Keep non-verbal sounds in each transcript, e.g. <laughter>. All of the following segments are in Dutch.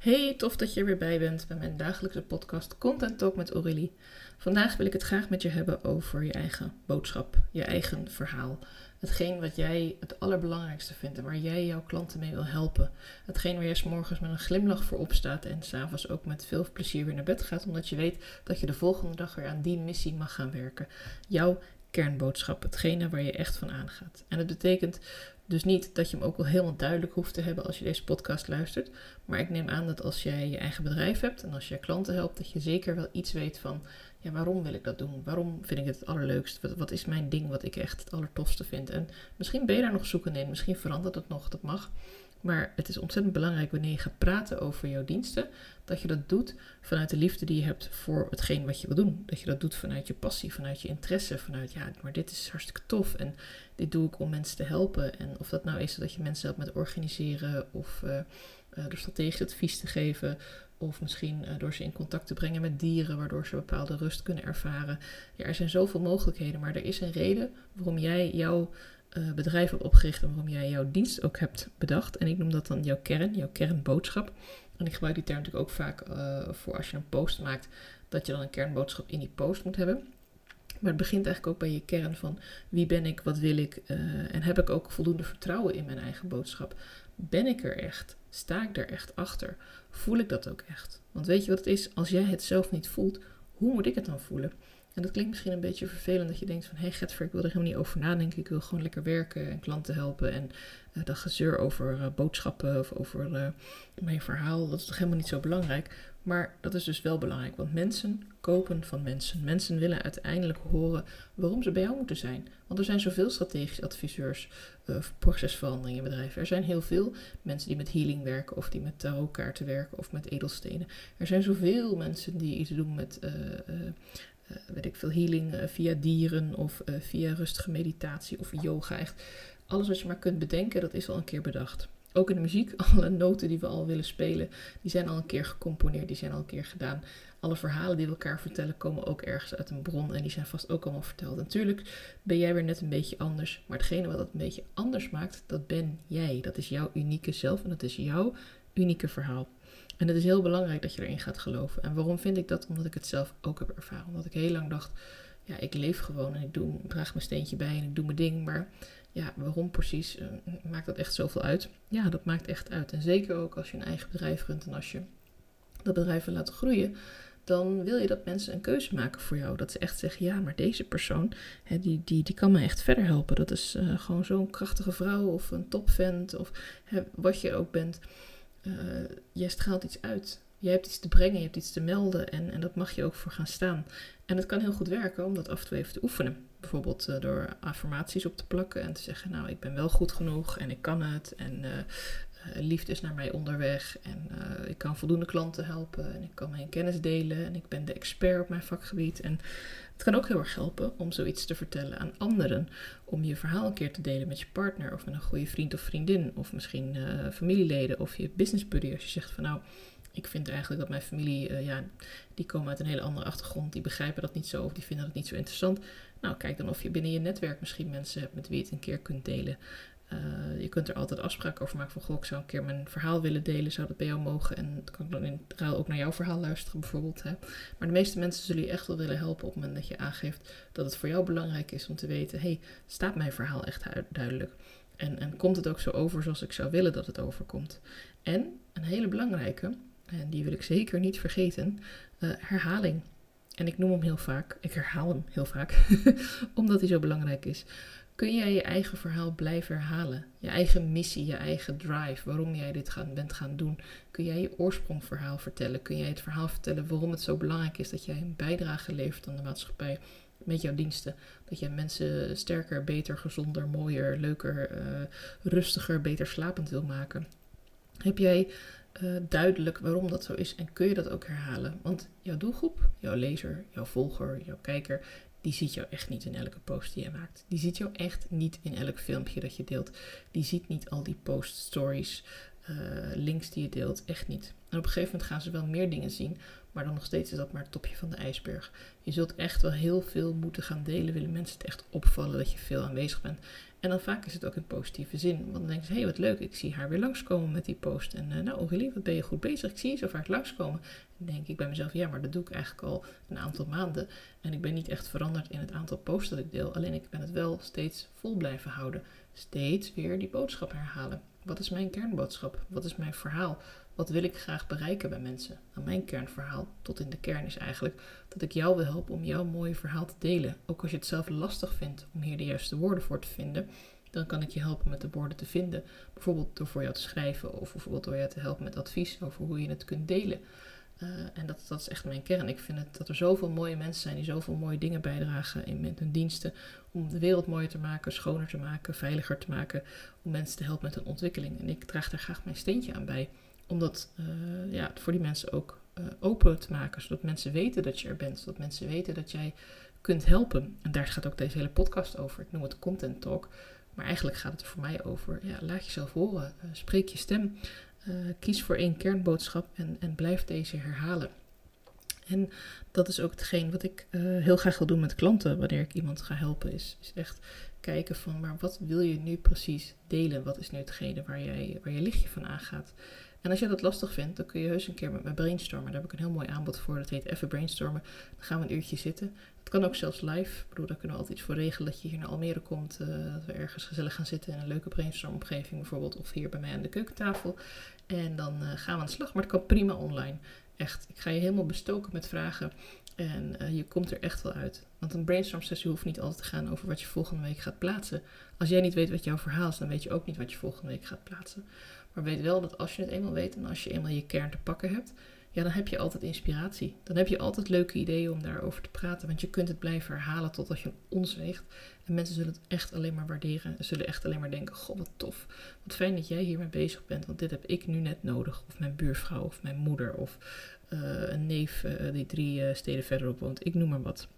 Hey, tof dat je er weer bij bent bij mijn dagelijkse podcast Content Talk met Aurélie. Vandaag wil ik het graag met je hebben over je eigen boodschap, je eigen verhaal. Hetgeen wat jij het allerbelangrijkste vindt en waar jij jouw klanten mee wil helpen. Hetgeen waar je s morgens met een glimlach voor opstaat en s'avonds ook met veel plezier weer naar bed gaat, omdat je weet dat je de volgende dag weer aan die missie mag gaan werken. Jouw kernboodschap, hetgene waar je echt van aangaat. En dat betekent dus niet dat je hem ook wel helemaal duidelijk hoeft te hebben als je deze podcast luistert. Maar ik neem aan dat als jij je eigen bedrijf hebt en als je klanten helpt, dat je zeker wel iets weet van ja, waarom wil ik dat doen? Waarom vind ik het het allerleukst? Wat, is mijn ding wat ik echt het allertofste vind? En misschien ben je daar nog zoekend in, misschien verandert het nog, dat mag. Maar het is ontzettend belangrijk wanneer je gaat praten over jouw diensten, dat je dat doet vanuit de liefde die je hebt voor hetgeen wat je wil doen. Dat je dat doet vanuit je passie, vanuit je interesse, vanuit ja, maar dit is hartstikke tof en dit doe ik om mensen te helpen. En of dat nou is dat je mensen helpt met organiseren of uh, door strategisch advies te geven. Of misschien uh, door ze in contact te brengen met dieren, waardoor ze bepaalde rust kunnen ervaren. Ja, er zijn zoveel mogelijkheden, maar er is een reden waarom jij jouw bedrijf hebt opgericht en waarom jij jouw dienst ook hebt bedacht. En ik noem dat dan jouw kern, jouw kernboodschap. En ik gebruik die term natuurlijk ook vaak voor als je een post maakt, dat je dan een kernboodschap in die post moet hebben. Maar het begint eigenlijk ook bij je kern van wie ben ik, wat wil ik uh, en heb ik ook voldoende vertrouwen in mijn eigen boodschap. Ben ik er echt? Sta ik er echt achter? Voel ik dat ook echt? Want weet je wat het is? Als jij het zelf niet voelt, hoe moet ik het dan voelen? En dat klinkt misschien een beetje vervelend dat je denkt van... hé hey ik wil er helemaal niet over nadenken. Ik wil gewoon lekker werken en klanten helpen. En uh, dat gezeur over uh, boodschappen of over uh, mijn verhaal... dat is toch helemaal niet zo belangrijk. Maar dat is dus wel belangrijk, want mensen kopen van mensen. Mensen willen uiteindelijk horen waarom ze bij jou moeten zijn. Want er zijn zoveel strategische adviseurs, uh, procesverandering in bedrijven. Er zijn heel veel mensen die met healing werken, of die met tarotkaarten werken, of met edelstenen. Er zijn zoveel mensen die iets doen met weet ik veel, healing uh, via dieren of uh, via rustige meditatie of yoga. Echt alles wat je maar kunt bedenken, dat is al een keer bedacht. Ook in de muziek, <laughs> alle noten die we al willen spelen, die zijn al een keer gecomponeerd, die zijn al een keer gedaan. Alle verhalen die we elkaar vertellen komen ook ergens uit een bron en die zijn vast ook allemaal verteld. Natuurlijk ben jij weer net een beetje anders, maar hetgene wat het een beetje anders maakt, dat ben jij. Dat is jouw unieke zelf en dat is jouw unieke verhaal. En het is heel belangrijk dat je erin gaat geloven. En waarom vind ik dat? Omdat ik het zelf ook heb ervaren. Omdat ik heel lang dacht, ja, ik leef gewoon en ik doe, draag mijn steentje bij en ik doe mijn ding. Maar ja, waarom precies? Uh, maakt dat echt zoveel uit? Ja, dat maakt echt uit. En zeker ook als je een eigen bedrijf runt en als je dat bedrijf wil laten groeien, dan wil je dat mensen een keuze maken voor jou. Dat ze echt zeggen, ja, maar deze persoon, hè, die, die, die kan me echt verder helpen. Dat is uh, gewoon zo'n krachtige vrouw of een topvent of wat je ook bent. Uh, jij straalt iets uit. Je hebt iets te brengen, je hebt iets te melden en, en dat mag je ook voor gaan staan. En het kan heel goed werken om dat af en toe even te oefenen. Bijvoorbeeld uh, door affirmaties op te plakken en te zeggen, nou, ik ben wel goed genoeg en ik kan het. En uh, liefde is naar mij onderweg en ik kan voldoende klanten helpen en ik kan mijn kennis delen en ik ben de expert op mijn vakgebied. En het kan ook heel erg helpen om zoiets te vertellen aan anderen. Om je verhaal een keer te delen met je partner of met een goede vriend of vriendin. Of misschien uh, familieleden of je business buddy. Als je zegt van nou, ik vind eigenlijk dat mijn familie, ja, die komen uit een hele andere achtergrond. Die begrijpen dat niet zo of die vinden het niet zo interessant. Nou, kijk dan of je binnen je netwerk misschien mensen hebt met wie je het een keer kunt delen. Uh, je kunt er altijd afspraken over maken van, goh, ik zou een keer mijn verhaal willen delen, zou dat bij jou mogen? En dan kan ik dan in ruil ook naar jouw verhaal luisteren bijvoorbeeld. Hè? Maar de meeste mensen zullen je echt wel willen helpen op het moment dat je aangeeft dat het voor jou belangrijk is om te weten, hey, staat mijn verhaal echt duidelijk? En, en komt het ook zo over zoals ik zou willen dat het overkomt? En een hele belangrijke, en die wil ik zeker niet vergeten, uh, herhaling. En ik noem hem heel vaak, ik herhaal hem heel vaak, <laughs> omdat hij zo belangrijk is kun jij je eigen verhaal blijven herhalen. Je eigen missie, je eigen drive, waarom jij dit bent gaan doen. Kun jij je oorsprongverhaal vertellen? Kun jij het verhaal vertellen waarom het zo belangrijk is dat jij een bijdrage levert aan de maatschappij met jouw diensten? Dat jij mensen sterker, beter, gezonder, mooier, leuker, uh, rustiger, beter slapend wil maken? Heb jij uh, duidelijk waarom dat zo is en kun je dat ook herhalen? Want jouw doelgroep, jouw lezer, jouw volger, jouw kijker, die ziet jou echt niet in elke post die je maakt. Die ziet jou echt niet in elk filmpje dat je deelt. Die ziet niet al die post stories uh, links die je deelt. Echt niet. En op een gegeven moment gaan ze wel meer dingen zien, maar dan nog steeds is dat maar het topje van de ijsberg. Je zult echt wel heel veel moeten gaan delen, willen mensen het echt opvallen dat je veel aanwezig bent. En dan vaak is het ook in positieve zin. Want dan denken ze, hé hey, wat leuk, ik zie haar weer langskomen met die post. En uh, nou Aurélie, wat ben je goed bezig, ik zie je zo vaak langskomen. Dan denk ik bij mezelf, ja maar dat doe ik eigenlijk al een aantal maanden. En ik ben niet echt veranderd in het aantal posts dat ik deel. Alleen ik ben het wel steeds vol blijven houden. Steeds weer die boodschap herhalen. Wat is mijn kernboodschap? Wat is mijn verhaal? Wat wil ik graag bereiken bij mensen? Nou, mijn kernverhaal, tot in de kern, is eigenlijk dat ik jou wil helpen om jouw mooie verhaal te delen. Ook als je het zelf lastig vindt om hier de juiste woorden voor te vinden, dan kan ik je helpen met de woorden te vinden. Bijvoorbeeld door voor jou te schrijven of bijvoorbeeld door jou te helpen met advies over hoe je het kunt delen. Uh, en dat, dat is echt mijn kern. Ik vind het, dat er zoveel mooie mensen zijn die zoveel mooie dingen bijdragen in, met hun diensten. Om de wereld mooier te maken, schoner te maken, veiliger te maken. Om mensen te helpen met hun ontwikkeling. En ik draag daar graag mijn steentje aan bij om dat uh, ja, voor die mensen ook uh, open te maken. Zodat mensen weten dat je er bent. Zodat mensen weten dat jij kunt helpen. En daar gaat ook deze hele podcast over. Ik noem het Content Talk. Maar eigenlijk gaat het er voor mij over. Ja, laat jezelf horen. Spreek je stem. Kies voor één kernboodschap en, en blijf deze herhalen. En dat is ook hetgeen wat ik heel graag wil doen met klanten wanneer ik iemand ga helpen. Is, is echt kijken van, maar wat wil je nu precies delen? Wat is nu hetgene waar, jij, waar je lichtje van aangaat? En als je dat lastig vindt, dan kun je heus een keer met me brainstormen. Daar heb ik een heel mooi aanbod voor. Dat heet even brainstormen. Dan gaan we een uurtje zitten. Het kan ook zelfs live. Ik bedoel, daar kunnen we altijd iets voor regelen. Dat je hier naar Almere komt. Uh, dat we ergens gezellig gaan zitten in een leuke brainstormomgeving bijvoorbeeld. Of hier bij mij aan de keukentafel. En dan uh, gaan we aan de slag. Maar het kan prima online. Echt. Ik ga je helemaal bestoken met vragen. En uh, je komt er echt wel uit. Want een brainstorm sessie hoeft niet altijd te gaan over wat je volgende week gaat plaatsen. Als jij niet weet wat jouw verhaal is, dan weet je ook niet wat je volgende week gaat plaatsen. Maar weet wel dat als je het eenmaal weet en als je eenmaal je kern te pakken hebt, ja, dan heb je altijd inspiratie. Dan heb je altijd leuke ideeën om daarover te praten. Want je kunt het blijven herhalen totdat je ons weegt. En mensen zullen het echt alleen maar waarderen. En zullen echt alleen maar denken: Goh, wat tof. Wat fijn dat jij hiermee bezig bent. Want dit heb ik nu net nodig. Of mijn buurvrouw, of mijn moeder, of uh, een neef uh, die drie uh, steden verderop woont. Ik noem maar wat.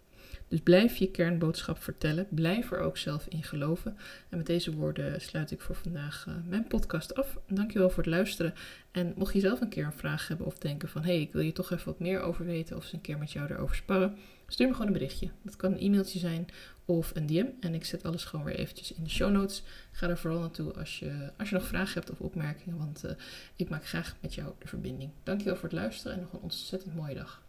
Dus blijf je kernboodschap vertellen. Blijf er ook zelf in geloven. En met deze woorden sluit ik voor vandaag uh, mijn podcast af. Dankjewel voor het luisteren. En mocht je zelf een keer een vraag hebben of denken van... hé, hey, ik wil je toch even wat meer over weten of eens een keer met jou erover sparren... stuur me gewoon een berichtje. Dat kan een e-mailtje zijn of een DM. En ik zet alles gewoon weer eventjes in de show notes. Ga er vooral naartoe als je, als je nog vragen hebt of opmerkingen. Want uh, ik maak graag met jou de verbinding. Dankjewel voor het luisteren en nog een ontzettend mooie dag.